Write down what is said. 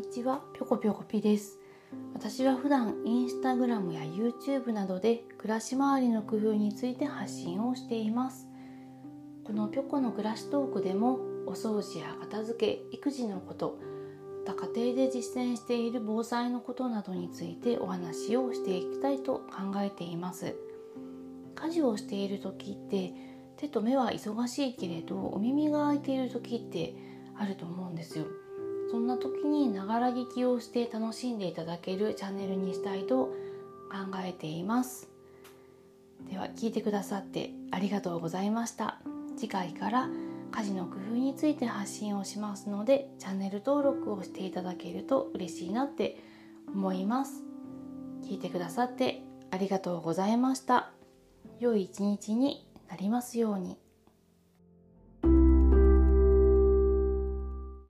にちは。ぴょこぴょこぴです。私は普段インスタグラムや YouTube などで暮らし周りの工夫について発信をしています。このぴょこの暮らしトークでもお掃除や片付け育児のこと家庭で実践している防災のことなどについてお話をしていきたいと考えています。家事をしている時って手と目は忙しいけれどお耳が開いている時ってあると思うんですよ。がら聞きをして楽しんでいただけるチャンネルにしたいと考えています。では聞いてくださってありがとうございました。次回から家事の工夫について発信をしますのでチャンネル登録をしていただけると嬉しいなって思います。聞いてくださってありがとうございました。良い一日になりますように。